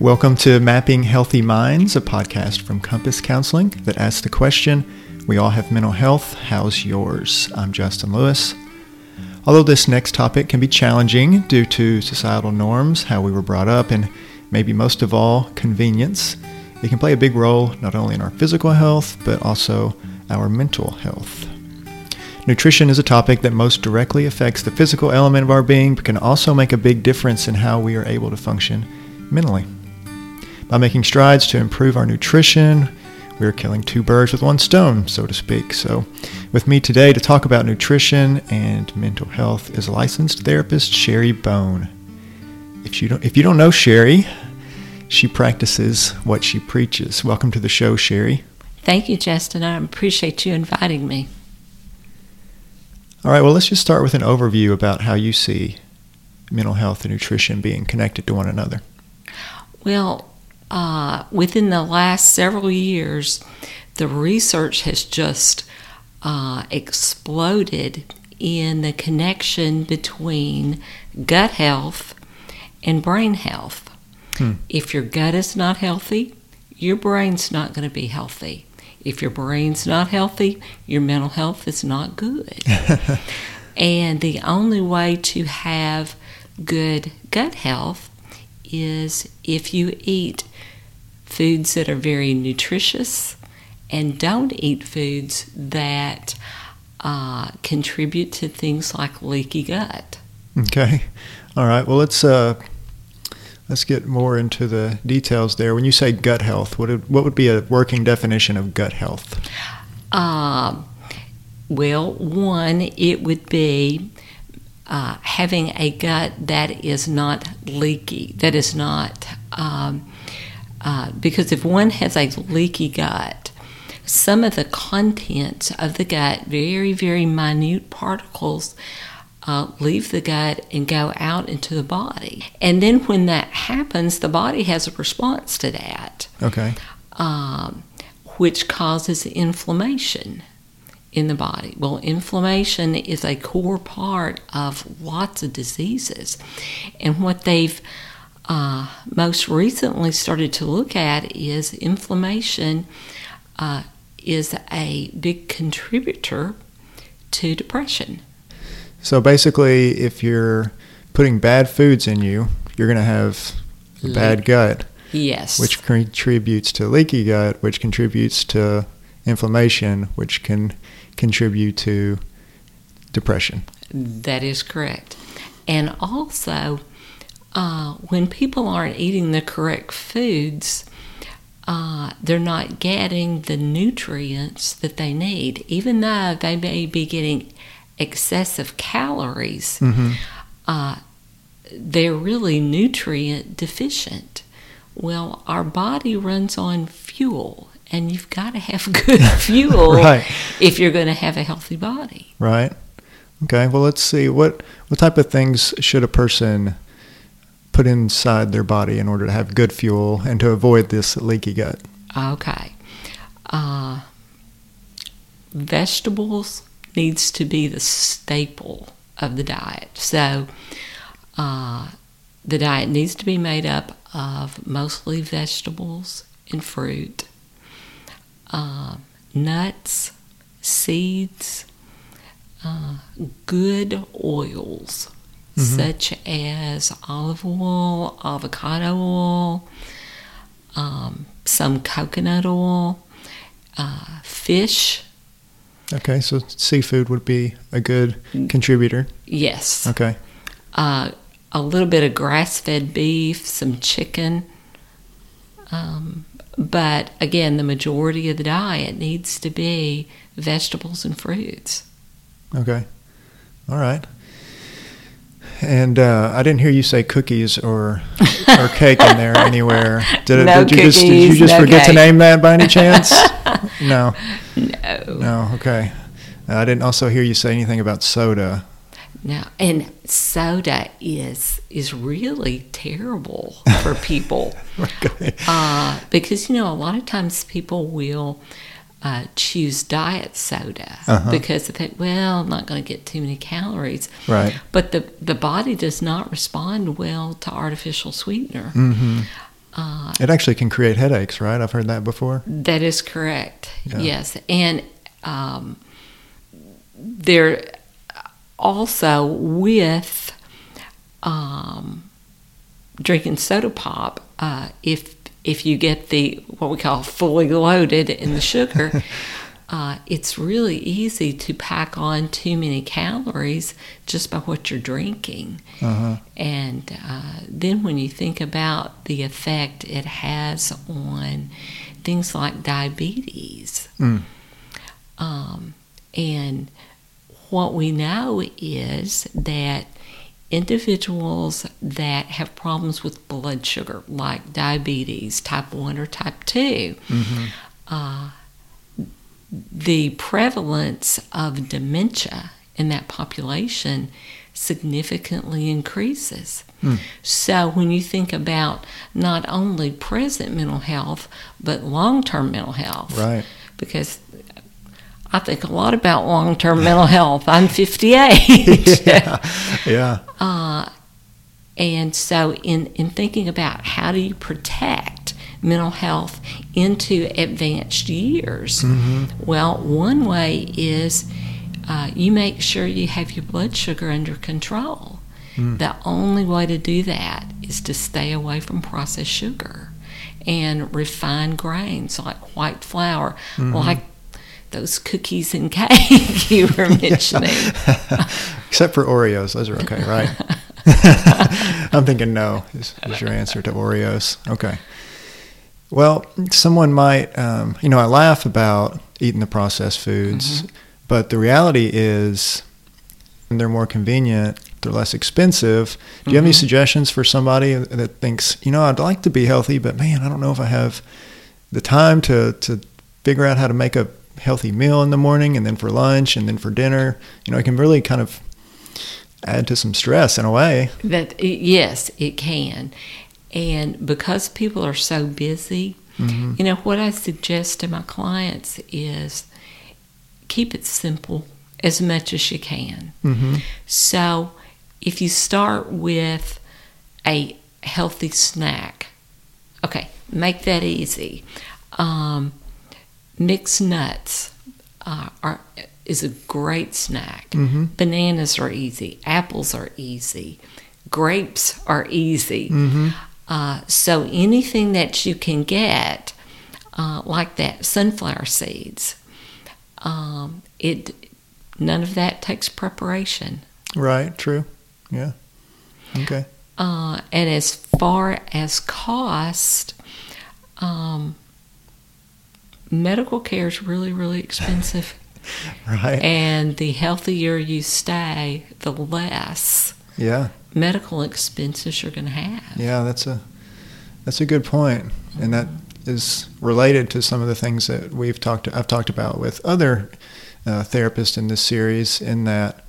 Welcome to Mapping Healthy Minds, a podcast from Compass Counseling that asks the question We all have mental health. How's yours? I'm Justin Lewis. Although this next topic can be challenging due to societal norms, how we were brought up, and maybe most of all, convenience, it can play a big role not only in our physical health, but also our mental health. Nutrition is a topic that most directly affects the physical element of our being, but can also make a big difference in how we are able to function mentally. By making strides to improve our nutrition, we are killing two birds with one stone, so to speak. So, with me today to talk about nutrition and mental health is licensed therapist Sherry Bone. If you don't, if you don't know Sherry, she practices what she preaches. Welcome to the show, Sherry. Thank you, Justin. I appreciate you inviting me. All right, well, let's just start with an overview about how you see mental health and nutrition being connected to one another. Well, uh, within the last several years, the research has just uh, exploded in the connection between gut health and brain health. Hmm. If your gut is not healthy, your brain's not going to be healthy. If your brain's not healthy, your mental health is not good. and the only way to have good gut health is if you eat foods that are very nutritious and don't eat foods that uh, contribute to things like leaky gut. Okay. All right. Well, let's uh, let's get more into the details there. When you say gut health, what would, what would be a working definition of gut health? Uh, well, one, it would be uh, having a gut that is not leaky, that is not, um, uh, because if one has a leaky gut, some of the contents of the gut, very, very minute particles, uh, leave the gut and go out into the body. And then when that happens, the body has a response to that. Okay. Um, which causes inflammation in the body. Well, inflammation is a core part of lots of diseases. And what they've uh, most recently started to look at is inflammation uh, is a big contributor to depression. So basically, if you're putting bad foods in you, you're going to have a bad gut. Yes. Which contributes to leaky gut, which contributes to inflammation, which can contribute to depression. That is correct. And also, uh, when people aren't eating the correct foods, uh, they're not getting the nutrients that they need, even though they may be getting excessive calories. Mm-hmm. Uh, they're really nutrient deficient. Well, our body runs on fuel, and you've got to have good fuel right. if you're going to have a healthy body. Right. Okay. Well, let's see what what type of things should a person put inside their body in order to have good fuel and to avoid this leaky gut. Okay. Uh, vegetables needs to be the staple of the diet. So uh, the diet needs to be made up of mostly vegetables and fruit uh, nuts, seeds, uh, good oils mm-hmm. such as olive oil, avocado oil, um, some coconut oil, uh, fish. Okay, so seafood would be a good contributor. Yes. Okay. Uh, a little bit of grass fed beef, some chicken. Um, but again, the majority of the diet needs to be vegetables and fruits. Okay. All right. And uh, I didn't hear you say cookies or or cake in there anywhere. Did, no did you cookies, just did you just no forget cake. to name that by any chance? no. No. No. Okay. I didn't also hear you say anything about soda. No, and soda is is really terrible for people. okay. Uh, because you know a lot of times people will uh, choose diet soda Uh-huh. because they think, well, I'm not going to get too many calories. Right. But the the body does not respond well to artificial sweetener. Mm-hmm. Uh, it actually can create headaches, right? I've heard that before. That is correct. Yeah. Yes, and um, there also with um, drinking soda pop, uh, if if you get the what we call fully loaded in the sugar, uh, it's really easy to pack on too many calories just by what you're drinking. Uh-huh. And uh, then when you think about the effect it has on things like diabetes, Mm. um, and what we know is that individuals that have problems with blood sugar, like diabetes, type 1 or type 2, uh, the prevalence of dementia in that population significantly increases. So, when you think about not only present mental health, but long term mental health, Right. because I think a lot about long term mental health. I'm 58. yeah. Yeah. Uh, and so, in, in thinking about how do you protect mental health into advanced years, mm-hmm. well, one way is uh, you make sure you have your blood sugar under control. Hmm. The only way to do that is to stay away from processed sugar and refined grains like white flour, mm-hmm. like those cookies and cake you were mentioning. Except for Oreos. Those are okay, right? I'm thinking no is, is your answer to Oreos. Okay. Well, someone might, um, you know, I laugh about eating the processed foods, but the reality is they're more convenient, they're less expensive. Do you have any suggestions for somebody that thinks, you know, I'd like to be healthy, but man, I don't know if I have the time to, to figure out how to make a healthy meal in the morning and then for lunch and then for dinner? You know, it can really kind of add to some stress in a way. That yes, it can, and because people are so busy, you know what I suggest to my clients is keep it simple as much as you can. Mm-hmm. So, if you start with a healthy snack, okay, make that easy. Um, mixed nuts uh, are is a great snack. Mhm. Bananas are easy. Apples are easy. Grapes are easy. Mm-hmm. Uh, so anything that you can get, uh, like that sunflower seeds, um, it none of that takes preparation. Right. True. Yeah. Okay. Uh, and as far as cost, um, medical care is really, really expensive. Right. and the healthier you stay, the less yeah. medical expenses you're going to have. Yeah. That's a that's a good point, and that is related to some of the things that we've talked. I've talked about with other uh, therapists in this series. In that,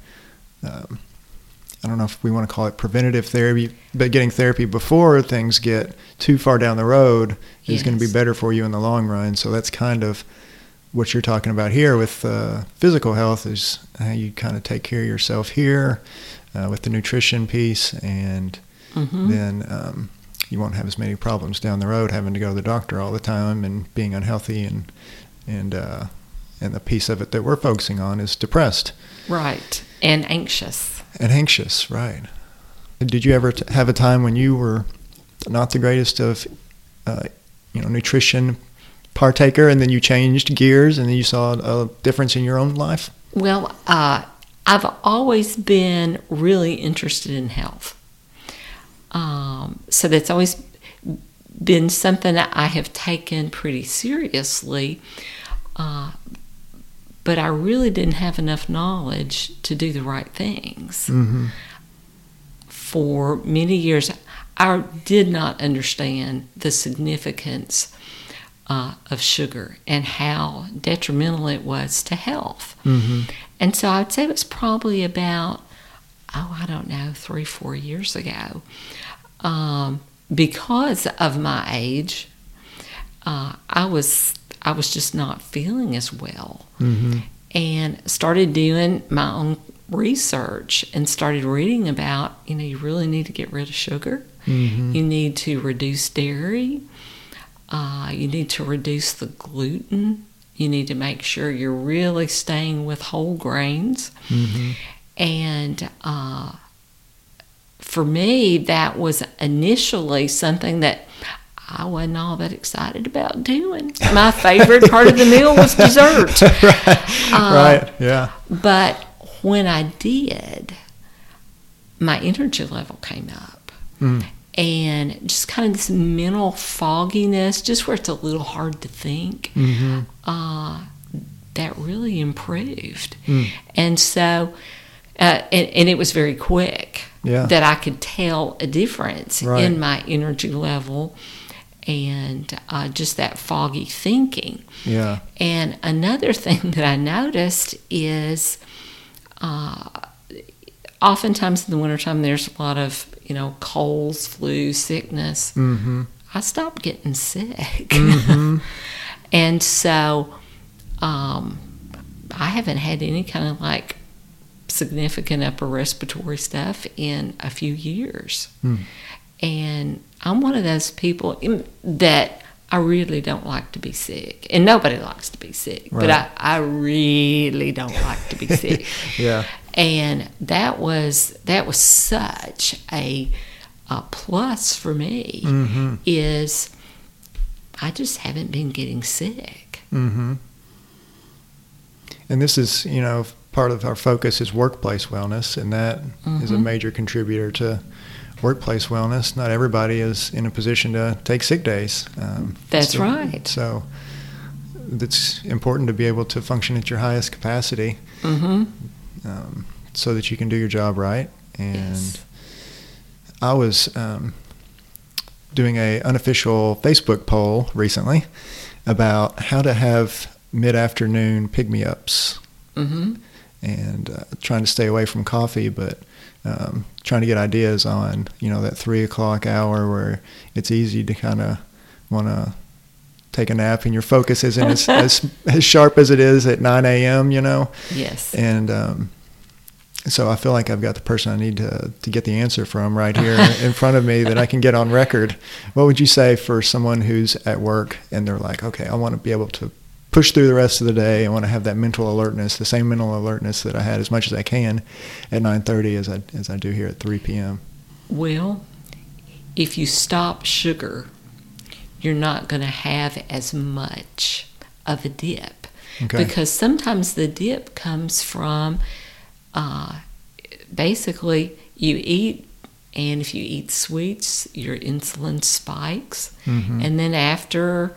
um, I don't know if we want to call it preventative therapy, but getting therapy before things get too far down the road is going to be better for you in the long run. So that's kind of what you're talking about here with uh, physical health is how you kind of take care of yourself here uh, with the nutrition piece, and Mhm. then um, you won't have as many problems down the road having to go to the doctor all the time and being unhealthy and and uh, and the piece of it that we're focusing on is depressed Right. And anxious. And anxious, right? Did you ever t- have a time when you were not the greatest of, uh, you know, nutrition partaker, and then you changed gears, and then you saw a difference in your own life? Well, uh, I've always been really interested in health. Um, so that's always been something that I have taken pretty seriously. Uh, but I really didn't have enough knowledge to do the right things. Mm-hmm. For many years, I did not understand the significance uh, of sugar and how detrimental it was to health. Mm-hmm. And so I'd say it was probably about, oh, I don't know, three, four years ago. Um, because of my age, uh, I was I was just not feeling as well, Mm-hmm. and started doing my own research and started reading about, you know, you really need to get rid of sugar. Mm-hmm. You need to reduce dairy. Uh, you need to reduce the gluten. You need to make sure you're really staying with whole grains. Mm-hmm. And uh, for me, that was initially something that I wasn't all that excited about doing. My favorite part of the meal was dessert. right. Uh, right. Yeah. But when I did, my energy level came up. Mm. And just kind of this mental fogginess, just where it's a little hard to think, Mm-hmm. uh, that really improved. Mm. And so, uh, and, and it was very quick Yeah. that I could tell a difference Right. in my energy level and uh, just that foggy thinking. Yeah. And another thing that I noticed is uh, oftentimes in the wintertime, there's a lot of, you know, colds, flu, sickness. Mm-hmm. I stopped getting sick. Mm-hmm. and so um, I haven't had any kind of like significant upper respiratory stuff in a few years. Mm. And I'm one of those people that I really don't like to be sick. And nobody likes to be sick, but I, I really don't like to be sick. Yeah. And that was that was such a, a plus for me Mm-hmm. is I just haven't been getting sick. Mm-hmm. And this is, you know, part of our focus is workplace wellness, and that is a Mhm. major contributor to workplace wellness. Not everybody is in a position to take sick days. Um, That's so- right. So it's important to be able to function at your highest capacity Mm-hmm. um, so that you can do your job right. And Yes. I was um, doing a unofficial Facebook poll recently about how to have mid-afternoon pick-me-ups Mm-hmm. and uh, trying to stay away from coffee, but um, trying to get ideas on you know that three o'clock hour where it's easy to kind of want to take a nap and your focus isn't as, as as sharp as it is at 9 a.m. You know, Yes. and um, so I feel like I've got the person I need to to get the answer from right here in front of me that I can get on record. What would you say for someone who's at work and they're like, okay, I want to be able to push through the rest of the day. I want to have that mental alertness, the same mental alertness that I had as much as I can at 9:30 as I as I do here at 3 p.m. Well, if you stop sugar, you're not going to have as much of a dip. Okay. Because sometimes the dip comes from uh, basically you eat, and if you eat sweets, your insulin spikes, Mhm. and then after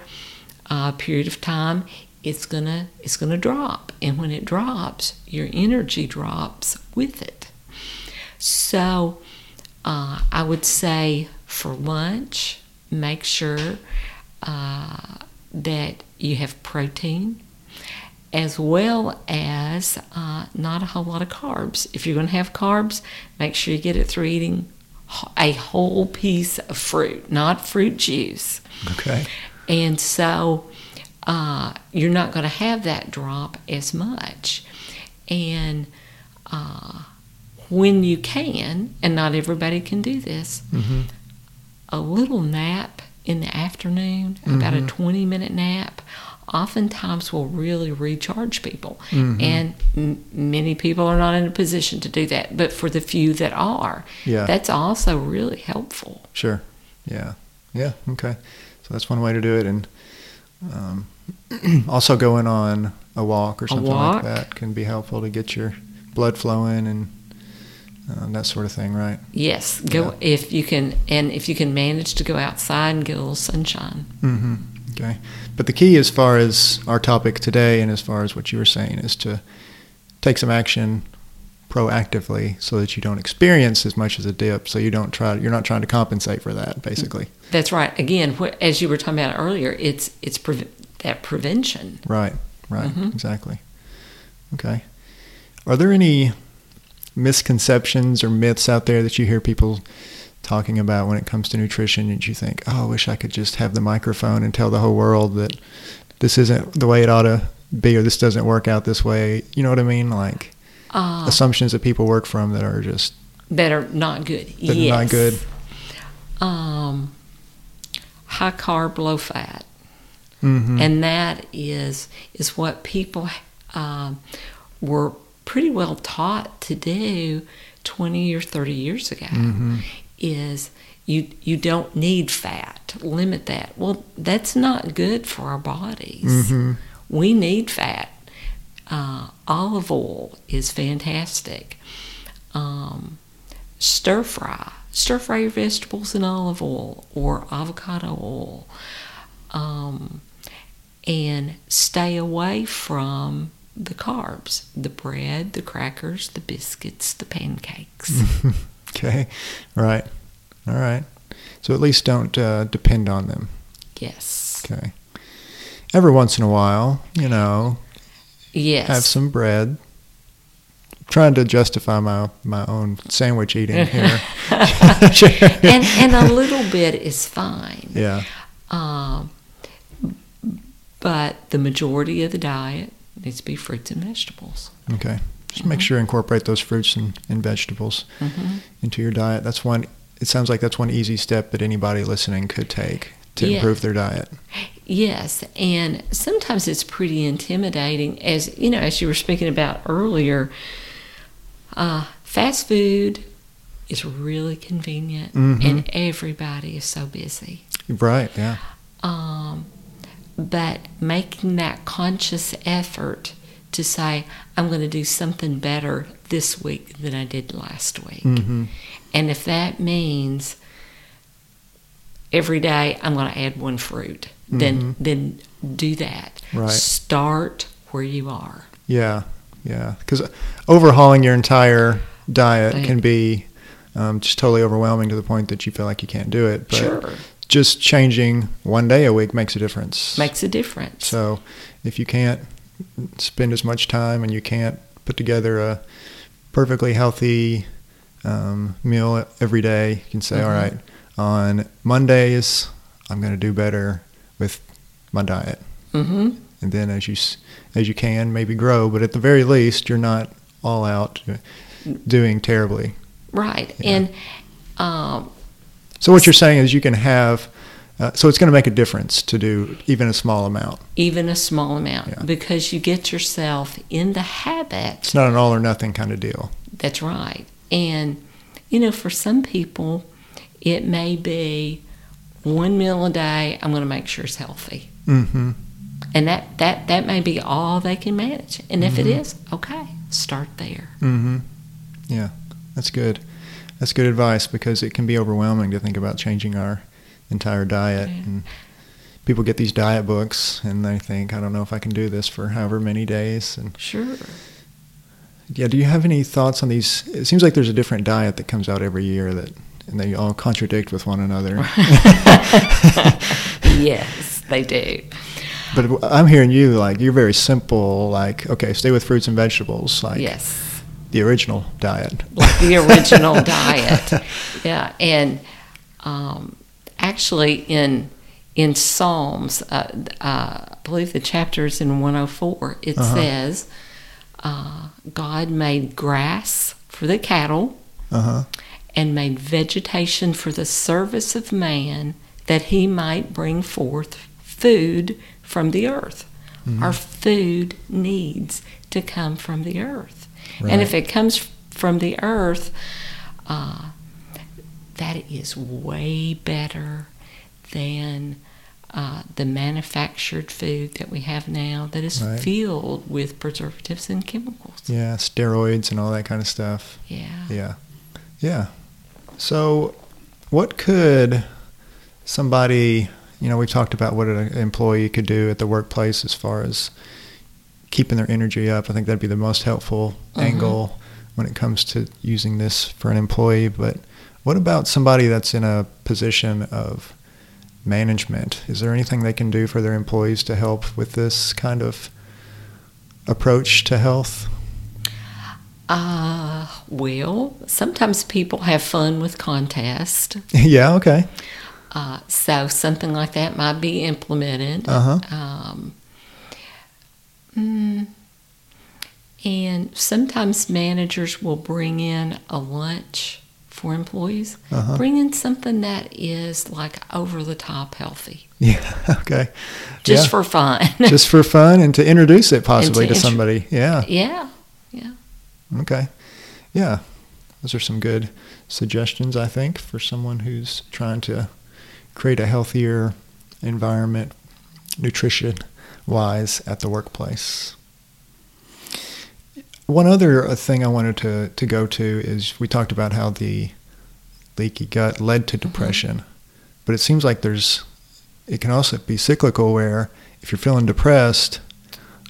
a period of time, it's gonna it's gonna drop, and when it drops, your energy drops with it. So, uh, I would say for lunch, make sure uh, that you have protein as well as uh, not a whole lot of carbs. If you're going to have carbs, make sure you get it through eating a whole piece of fruit, not fruit juice. Okay. And so uh, you're not going to have that drop as much. And uh, when you can, and not everybody can do this, hmm a little nap in the afternoon, about a Mhm. 20 minute nap, oftentimes will really recharge people. Mhm. And m- many people are not in a position to do that. But for the few that are, Yeah. that's also really helpful. Sure. Yeah. Yeah. Okay. So that's one way to do it, and um, also going on a walk or something walk. like that can be helpful to get your blood flowing and um, that sort of thing, right? Yes, go if you can, and if you can manage to go outside and get a little sunshine. hmm Okay. But the key, as far as our topic today, and as far as what you were saying, is to take some action proactively so that you don't experience as much as a dip. So you don't try. You're not trying to compensate for that, basically. That's right. Again, wh- as you were talking about earlier, it's it's pre- that prevention. Right. Right. Mhm. Exactly. Okay. Are there any misconceptions or myths out there that you hear people talking about when it comes to nutrition and you think, oh, I wish I could just have the microphone and tell the whole world that this isn't the way it ought to be or this doesn't work out this way? You know what I mean? Like, Uh, assumptions that people work from that are just that are not good. that yes. are not good. Um, high carb, low fat, hmm and that is is what people um, were pretty well taught to do twenty or thirty years ago. hmm Is you you don't need fat, limit that. Well, that's not good for our bodies. hmm We need fat. Uh, olive oil is fantastic. Um, stir fry. Stir fry your vegetables in olive oil or avocado oil. Um, and stay away from the carbs the bread, the crackers, the biscuits, the pancakes. Okay. Right. All right. So at least don't uh, depend on them. yes. Okay. Every once in a while, you know, Yes. have some bread. trying to justify my my own sandwich eating here. and, and a little bit is fine. yeah. Um, but the majority of the diet needs to be fruits and vegetables. Okay. Just make sure to incorporate those fruits and, and vegetables hmm into your diet. That's one. It sounds like that's one easy step that anybody listening could take to improve their diet. Yes, and sometimes it's pretty intimidating, as you know, as you were speaking about earlier. Uh, fast food is really convenient, Mhm. and everybody is so busy. Right. Yeah. Um, but making that conscious effort to say, I'm going to do something better this week than I did last week. hmm And if that means every day I'm going to add one fruit, then then do that. Right. Start where you are. Yeah. Yeah. Because overhauling your entire diet can be um, just totally overwhelming to the point that you feel like you can't do it. But sure, just changing one day a week makes a difference. makes a difference. So if you can't spend as much time and you can't put together a perfectly healthy um, meal every day, you can say, Mhm. all right, on Mondays, I'm going to do better with my diet. hmm And then as you, as you can, maybe grow, but at the very least, you're not all out doing terribly. Right, and um, So what you're saying is you can have, uh, so it's going to make a difference to do even a small amount. even a small amount Yeah. because you get yourself in the habit It's not an all or nothing kind of deal. That's right. And, you know, for some people, it may be one meal a day, I'm going to make sure it's healthy. hmm And that, that, that may be all they can manage. And if it Mhm. is, okay, start there. Mm-hmm. Yeah, that's good. That's good advice because it can be overwhelming to think about changing our entire diet. Yeah. And people get these diet books and they think, I don't know if I can do this for however many days. And Sure. yeah, do you have any thoughts on these? It seems like there's a different diet that comes out every year that, and they all contradict with one another. yes, they do. but I'm hearing you like you're very simple. Like, okay, stay with fruits and vegetables. Like yes. the original diet. Like the original diet. Yeah. And um, actually, in in Psalms, uh, uh, I believe the chapter is in 104, it Uh-huh. says, uh, God made grass for the cattle Uh huh. And made vegetation for the service of man that he might bring forth food from the earth. Mhm. Our food needs to come from the earth. Right. And if it comes from the earth, uh, that is way better than uh, the manufactured food that we have now that is Right. filled with preservatives and chemicals. Yeah, steroids and all that kind of stuff. Yeah. Yeah. Yeah. So, what could somebody, you know, we talked about what an employee could do at the workplace as far as keeping their energy up. I think that'd be the most helpful Mhm. angle when it comes to using this for an employee. But what about somebody that's in a position of management? Is there anything they can do for their employees to help with this kind of approach to health? Uh, well, sometimes people have fun with contests. yeah, okay. Uh, so something like that might be implemented. Uh-huh. Um, mm, And sometimes managers will bring in a lunch for employees. Uh-huh. Bring in something that is like over the top healthy, Yeah. Okay. just Yeah. for fun. just for fun and to introduce it possibly to intro- somebody. Yeah, yeah. Okay. Yeah. Those are some good suggestions, I think, for someone who's trying to create a healthier environment, nutrition wise, at the workplace. One other uh, thing I wanted to, to go to is we talked about how the leaky gut led to depression, but it seems like there's, it can also be cyclical where if you're feeling depressed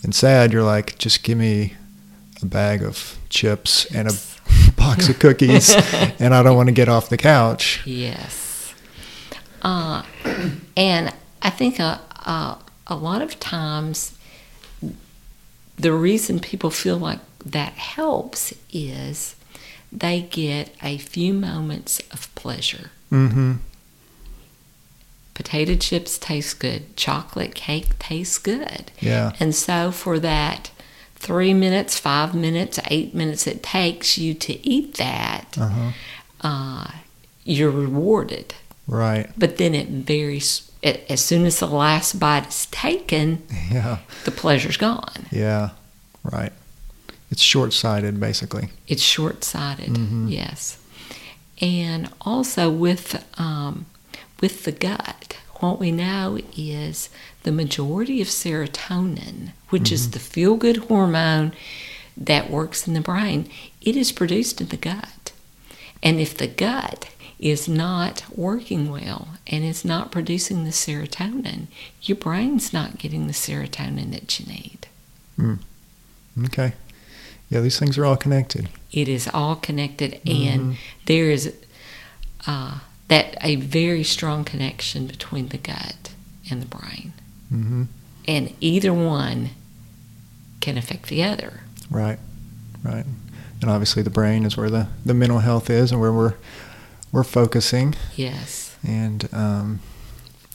and sad, you're like, just give me a bag of chips and a box of cookies, and I don't want to get off the couch. Yes. Uh, and I think a, a, a lot of times the reason people feel like that helps is they get a few moments of pleasure. Mm-hmm. Potato chips taste good, chocolate cake tastes good. Yeah. And so for that three minutes, five minutes, eight minutes it takes you to eat that, Uh-huh. uh, you're rewarded. Right. But then it varies. a- As soon as the last bite is taken, Yeah. the pleasure's gone. Yeah. Right. It's short-sighted, basically. It's short sighted, Mhm. yes. And also with um, with the gut, what we know is the majority of serotonin, which is mm-hmm. the feel good hormone that works in the brain, it is produced in the gut. And if the gut is not working well and is not producing the serotonin, your brain's not getting the serotonin that you need. Hmm. Okay. Yeah, these things are all connected. it is all connected and mm-hmm. there is uh, that a very strong connection between the gut and the brain Mm-hmm. and either one can affect the other Right. Right. And obviously, the brain is where the, the mental health is, and where we're we're focusing. yes and um,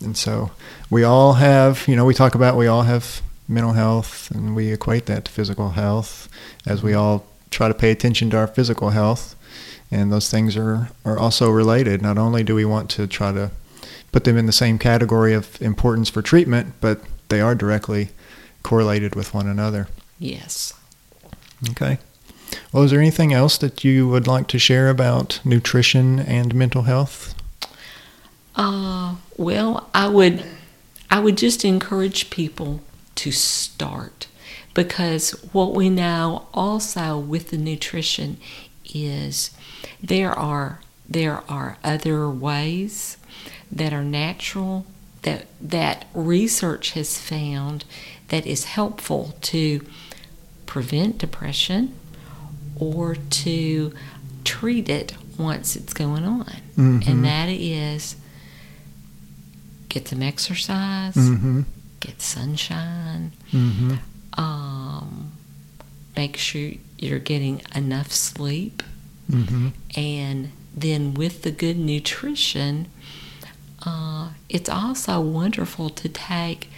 and so we all have you know we talk about we all have mental health and we equate that to physical health as we all try to pay attention to our physical health and those things are are also related. Not only do we want to try to put them in the same category of importance for treatment but they are directly correlated with one another. Yes. Okay. Well is there anything else that you would like to share about nutrition and mental health? Uh, well i would i would just encourage people to start because what we know also with the nutrition is there are there are other ways that are natural that that research has found that is helpful to prevent depression or to treat it once it's going on. Mhm. and that is get some exercise mm-hmm. get sunshine mm-hmm. um, make sure you're getting enough sleep mm-hmm and then with the good nutrition, uh, it's also wonderful to take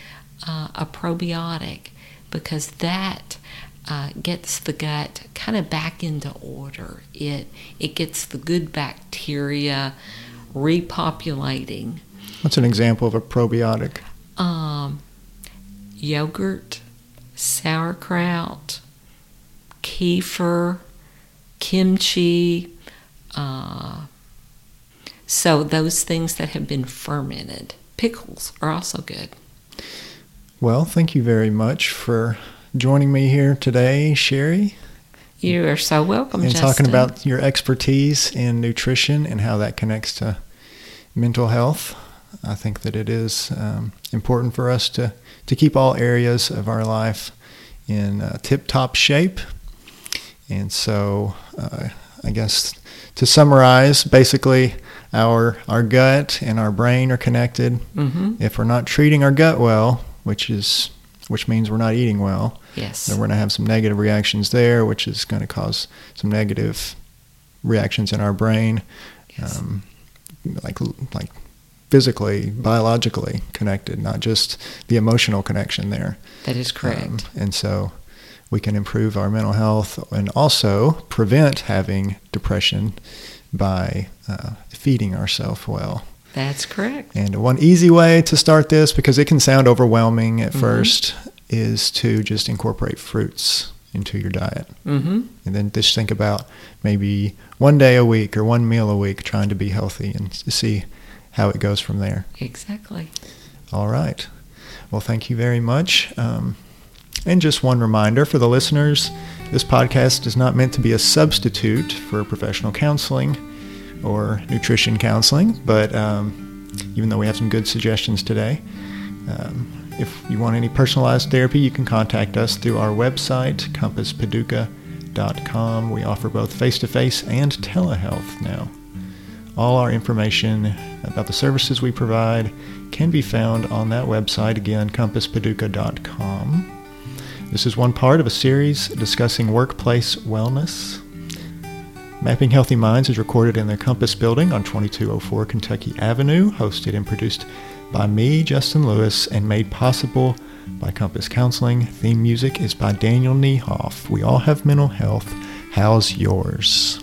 uh, a probiotic because that uh, gets the gut kind of back into order. It it gets the good bacteria repopulating. What's an example of a probiotic? Um, yogurt, sauerkraut, kefir, kimchi. Uh, so those things that have been fermented. Pickles are also good. Well, thank you very much for joining me here today, Sherry, You are so welcome, and Justin. talking about your expertise in nutrition and how that connects to mental health. I think that it is um, important for us to, to keep all areas of our life in uh, tip top shape. And so, uh, I guess to summarize, basically, our, our gut and our brain are connected. hmm If we're not treating our gut well, which is which means we're not eating well, Yes. then we're going to have some negative reactions there, which is going to cause some negative reactions in our brain, Yes. um, like like physically, biologically connected, not just the emotional connection there. that is correct. Um, and so we can improve our mental health and also prevent having depression by uh, feeding ourselves well. That's correct. And one easy way to start this, because it can sound overwhelming at mm-hmm. first, is to just incorporate fruits into your diet. Mm-hmm. And then just think about maybe one day a week or one meal a week trying to be healthy and see how it goes from there. Exactly. All right. Well, thank you very much. Um, and just one reminder for the listeners this podcast is not meant to be a substitute for professional counseling or nutrition counseling, but um, even though we have some good suggestions today, um, if you want any personalized therapy, you can contact us through our website, compasspaducah.com. We offer both face to face and telehealth now. All our information about the services we provide can be found on that website, again, compasspaducah.com. This is one part of a series discussing workplace wellness. Mapping Healthy Minds is recorded in the Compass Building on 2204 Kentucky Avenue, hosted and produced by me, Justin Lewis, and made possible by Compass Counseling. Theme music is by Daniel Niehoff. We all have mental health. How's yours?